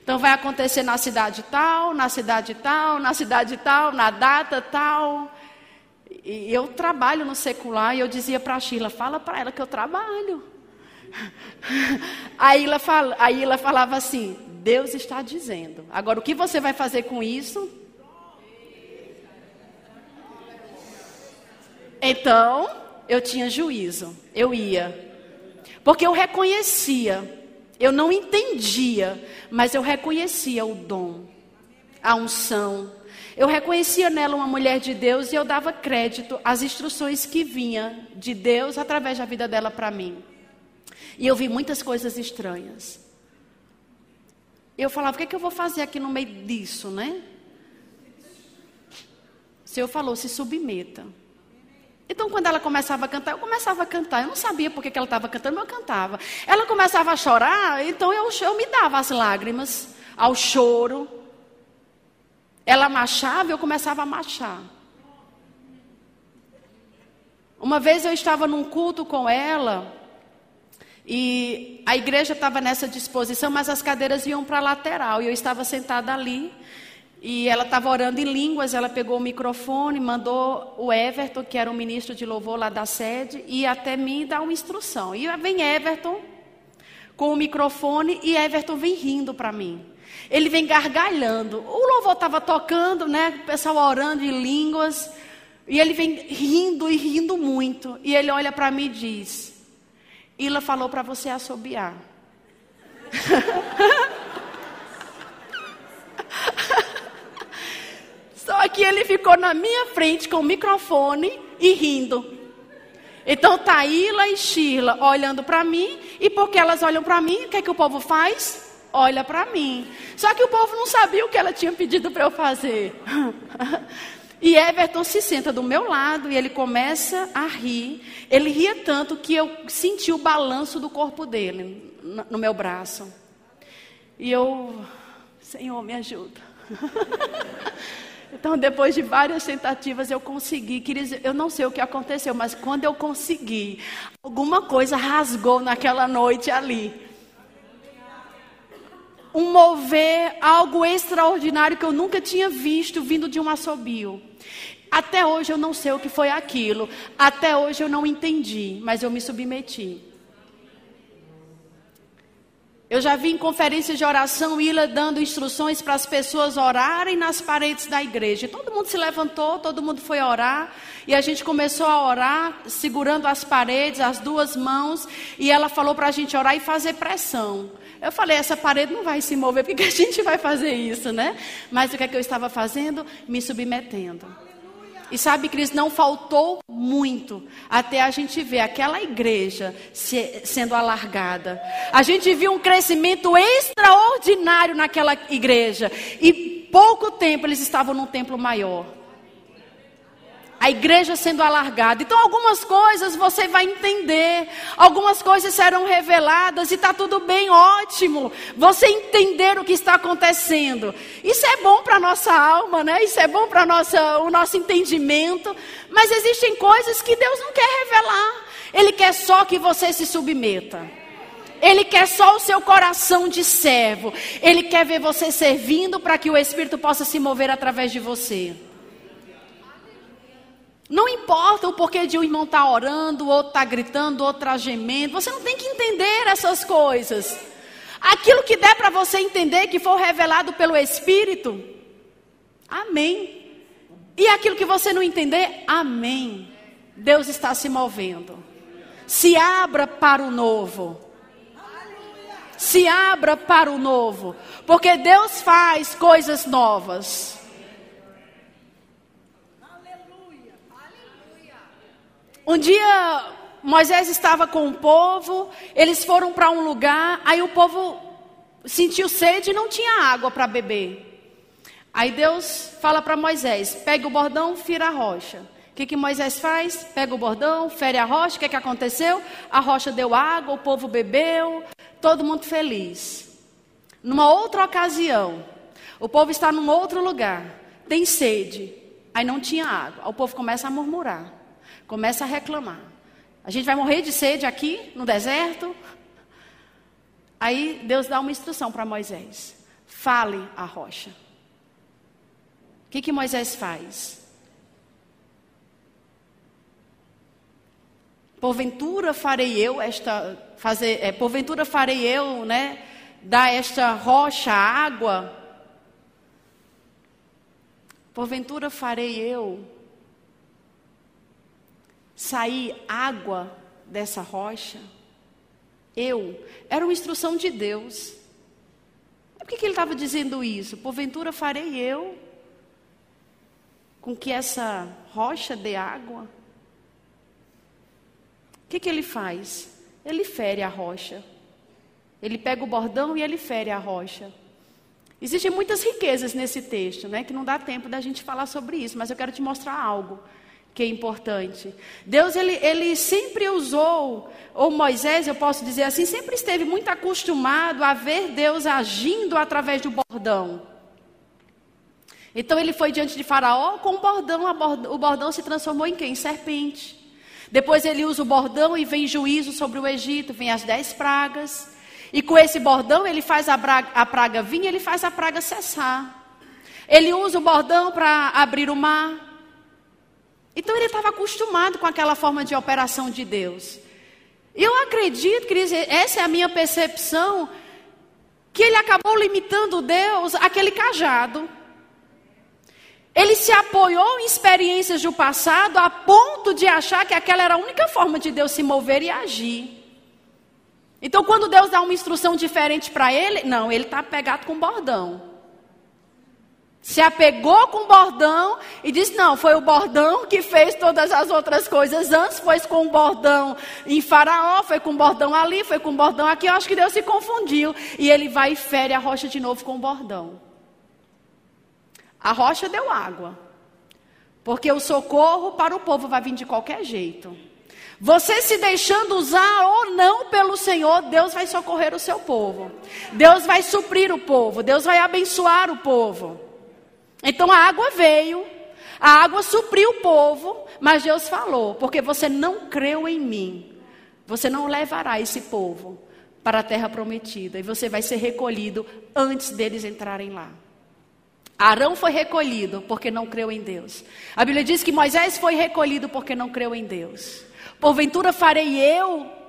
Então, vai acontecer na cidade tal, na cidade tal, na cidade tal, na data tal. E eu trabalho no secular e eu dizia para a Sheila, fala para ela que eu trabalho. Aí ela, fala, aí ela falava assim, Deus está dizendo. Agora o que você vai fazer com isso? Então, eu tinha juízo, eu ia. Porque eu reconhecia, eu não entendia, mas eu reconhecia o dom, a unção, eu reconhecia nela uma mulher de Deus e eu dava crédito às instruções que vinha de Deus através da vida dela para mim. E eu vi muitas coisas estranhas. Eu falava, o que, é que eu vou fazer aqui no meio disso, né? O Senhor falou, se submeta. Então, quando ela começava a cantar, eu começava a cantar. Eu não sabia por que ela estava cantando, mas eu cantava. Ela começava a chorar, então eu, eu me dava as lágrimas, ao choro. Ela machava e eu começava a machar. Uma vez eu estava num culto com ela e a igreja estava nessa disposição, mas as cadeiras iam para a lateral e eu estava sentada ali. E ela estava orando em línguas, ela pegou o microfone, mandou o Everton, que era o ministro de louvor lá da sede, e até mim dar uma instrução. E vem Everton com o microfone e Everton vem rindo para mim. Ele vem gargalhando. O louvor estava tocando, né? O pessoal orando em línguas. E ele vem rindo e rindo muito. E ele olha para mim e diz: Ila falou para você assobiar. Só que ele ficou na minha frente com o microfone e rindo. Então tá Ila e Sheila olhando para mim, e porque elas olham para mim, o que é que o povo faz? Olha para mim. Só que o povo não sabia o que ela tinha pedido para eu fazer. E Everton se senta do meu lado e ele começa a rir. Ele ria tanto que eu senti o balanço do corpo dele no meu braço. E eu, Senhor, me ajuda. Então, depois de várias tentativas, eu consegui. Eu não sei o que aconteceu, mas quando eu consegui, alguma coisa rasgou naquela noite ali. Um mover, algo extraordinário que eu nunca tinha visto vindo de um assobio. Até hoje eu não sei o que foi aquilo. Até hoje eu não entendi, mas eu me submeti. Eu já vi em conferências de oração Ila dando instruções para as pessoas orarem nas paredes da igreja. todo mundo se levantou, todo mundo foi orar. E a gente começou a orar, segurando as paredes, as duas mãos. E ela falou para a gente orar e fazer pressão. Eu falei, essa parede não vai se mover, porque a gente vai fazer isso, né? Mas o que é que eu estava fazendo? Me submetendo. E sabe, Cris, não faltou muito até a gente ver aquela igreja se, sendo alargada. A gente viu um crescimento extraordinário naquela igreja. E pouco tempo eles estavam num templo maior a igreja sendo alargada. Então, algumas coisas você vai entender, algumas coisas serão reveladas e está tudo bem, ótimo. Você entender o que está acontecendo. Isso é bom para a nossa alma, né? Isso é bom para o nosso entendimento. Mas existem coisas que Deus não quer revelar. Ele quer só que você se submeta. Ele quer só o seu coração de servo. Ele quer ver você servindo para que o Espírito possa se mover através de você. Não importa o porquê de um irmão estar tá orando, o outro está gritando, o outro está gemendo. Você não tem que entender essas coisas. Aquilo que der para você entender que for revelado pelo Espírito, amém. E aquilo que você não entender, amém. Deus está se movendo. Se abra para o novo. Se abra para o novo. Porque Deus faz coisas novas. Um dia Moisés estava com o povo, eles foram para um lugar, aí o povo sentiu sede e não tinha água para beber. Aí Deus fala para Moisés: pega o bordão, fira a rocha. O que, que Moisés faz? Pega o bordão, fere a rocha. O que, que aconteceu? A rocha deu água, o povo bebeu, todo mundo feliz. Numa outra ocasião, o povo está num outro lugar, tem sede, aí não tinha água. O povo começa a murmurar começa a reclamar. A gente vai morrer de sede aqui no deserto. Aí Deus dá uma instrução para Moisés: fale a rocha. O que, que Moisés faz? Porventura farei eu esta fazer, é, porventura farei eu, né, dar esta rocha água. Porventura farei eu sair água dessa rocha? Eu. Era uma instrução de Deus. Por que, que ele estava dizendo isso? Porventura farei eu com que essa rocha dê água? O que, que ele faz? Ele fere a rocha. Ele pega o bordão e ele fere a rocha. Existem muitas riquezas nesse texto, né? Que não dá tempo da gente falar sobre isso, mas eu quero te mostrar algo que é importante. Deus, ele, ele sempre usou, ou Moisés, eu posso dizer assim, sempre esteve muito acostumado a ver Deus agindo através do bordão. Então ele foi diante de Faraó com o bordão, o bordão se transformou em quem? Em serpente. Depois ele usa o bordão e vem juízo sobre o Egito, vem as dez pragas. E com esse bordão ele faz a, praga, a praga vir, ele faz a praga cessar. Ele usa o bordão para abrir o mar. Então ele estava acostumado com aquela forma de operação de Deus. Eu acredito, Cris, essa é a minha percepção, que ele acabou limitando Deus àquele cajado. Ele se apoiou em experiências do passado a ponto de achar que aquela era a única forma de Deus se mover e agir. Então, quando Deus dá uma instrução diferente para ele, não, ele está pegado com bordão. Se apegou com o bordão e disse: Não, foi o bordão que fez todas as outras coisas antes. Foi com o bordão em Faraó, foi com o bordão ali, foi com o bordão aqui. Eu acho que Deus se confundiu. E ele vai e fere a rocha de novo com o bordão. A rocha deu água. Porque o socorro para o povo vai vir de qualquer jeito. Você se deixando usar ou não pelo Senhor, Deus vai socorrer o seu povo. Deus vai suprir o povo. Deus vai abençoar o povo. Então a água veio, a água supriu o povo, mas Deus falou: porque você não creu em mim, você não levará esse povo para a terra prometida, e você vai ser recolhido antes deles entrarem lá. Arão foi recolhido porque não creu em Deus. A Bíblia diz que Moisés foi recolhido porque não creu em Deus. Porventura farei eu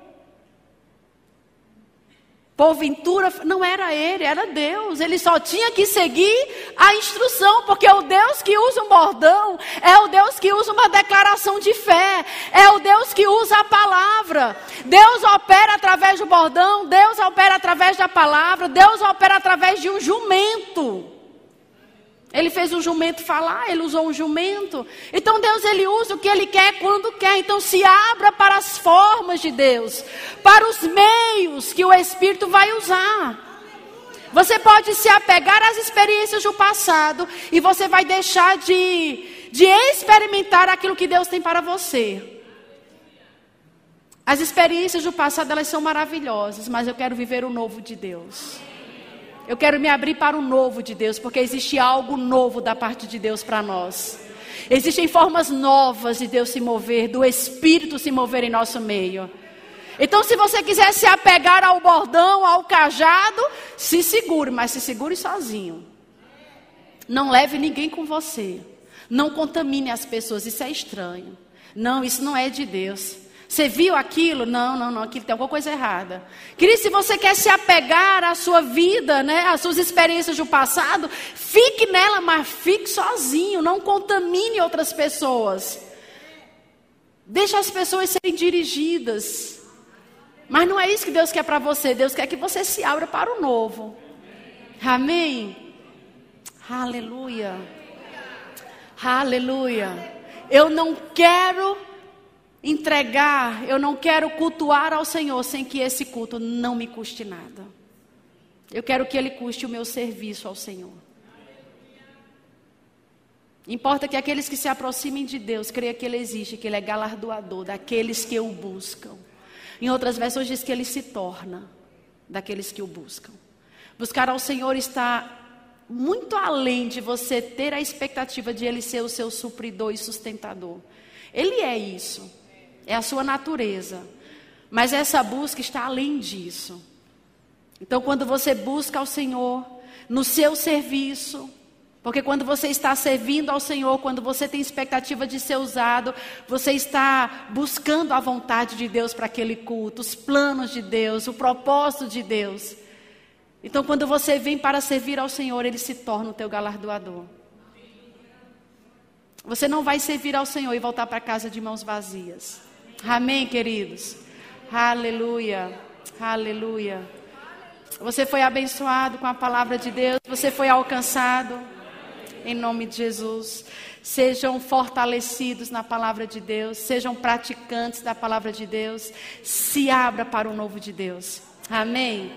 Porventura, não era ele, era Deus. Ele só tinha que seguir a instrução, porque o Deus que usa um bordão é o Deus que usa uma declaração de fé, é o Deus que usa a palavra. Deus opera através do bordão, Deus opera através da palavra, Deus opera através de um jumento. Ele fez um jumento falar, ele usou um jumento. Então Deus ele usa o que ele quer quando quer. Então se abra para as formas de Deus, para os meios que o Espírito vai usar. Você pode se apegar às experiências do passado e você vai deixar de, de experimentar aquilo que Deus tem para você. As experiências do passado elas são maravilhosas, mas eu quero viver o novo de Deus. Eu quero me abrir para o novo de Deus, porque existe algo novo da parte de Deus para nós. Existem formas novas de Deus se mover, do Espírito se mover em nosso meio. Então, se você quiser se apegar ao bordão, ao cajado, se segure, mas se segure sozinho. Não leve ninguém com você. Não contamine as pessoas, isso é estranho. Não, isso não é de Deus. Você viu aquilo? Não, não, não, aquilo tem alguma coisa errada. Querido, se você quer se apegar à sua vida, né, às suas experiências do passado, fique nela, mas fique sozinho, não contamine outras pessoas. Deixe as pessoas serem dirigidas. Mas não é isso que Deus quer para você. Deus quer que você se abra para o novo. Amém? Aleluia. Aleluia. Eu não quero entregar, eu não quero cultuar ao Senhor sem que esse culto não me custe nada. Eu quero que ele custe o meu serviço ao Senhor. Importa que aqueles que se aproximem de Deus creiam que Ele existe, que Ele é galardoador daqueles que o buscam. Em outras versões diz que Ele se torna daqueles que o buscam. Buscar ao Senhor está muito além de você ter a expectativa de Ele ser o seu supridor e sustentador. Ele é isso é a sua natureza. Mas essa busca está além disso. Então, quando você busca ao Senhor no seu serviço, porque quando você está servindo ao Senhor, quando você tem expectativa de ser usado, você está buscando a vontade de Deus para aquele culto, os planos de Deus, o propósito de Deus. Então, quando você vem para servir ao Senhor, Ele se torna o teu galardoador. Você não vai servir ao Senhor e voltar para casa de mãos vazias. Amém, queridos? Aleluia, aleluia. Você foi abençoado com a palavra de Deus, você foi alcançado. Em nome de Jesus. Sejam fortalecidos na palavra de Deus, sejam praticantes da palavra de Deus. Se abra para o novo de Deus. Amém.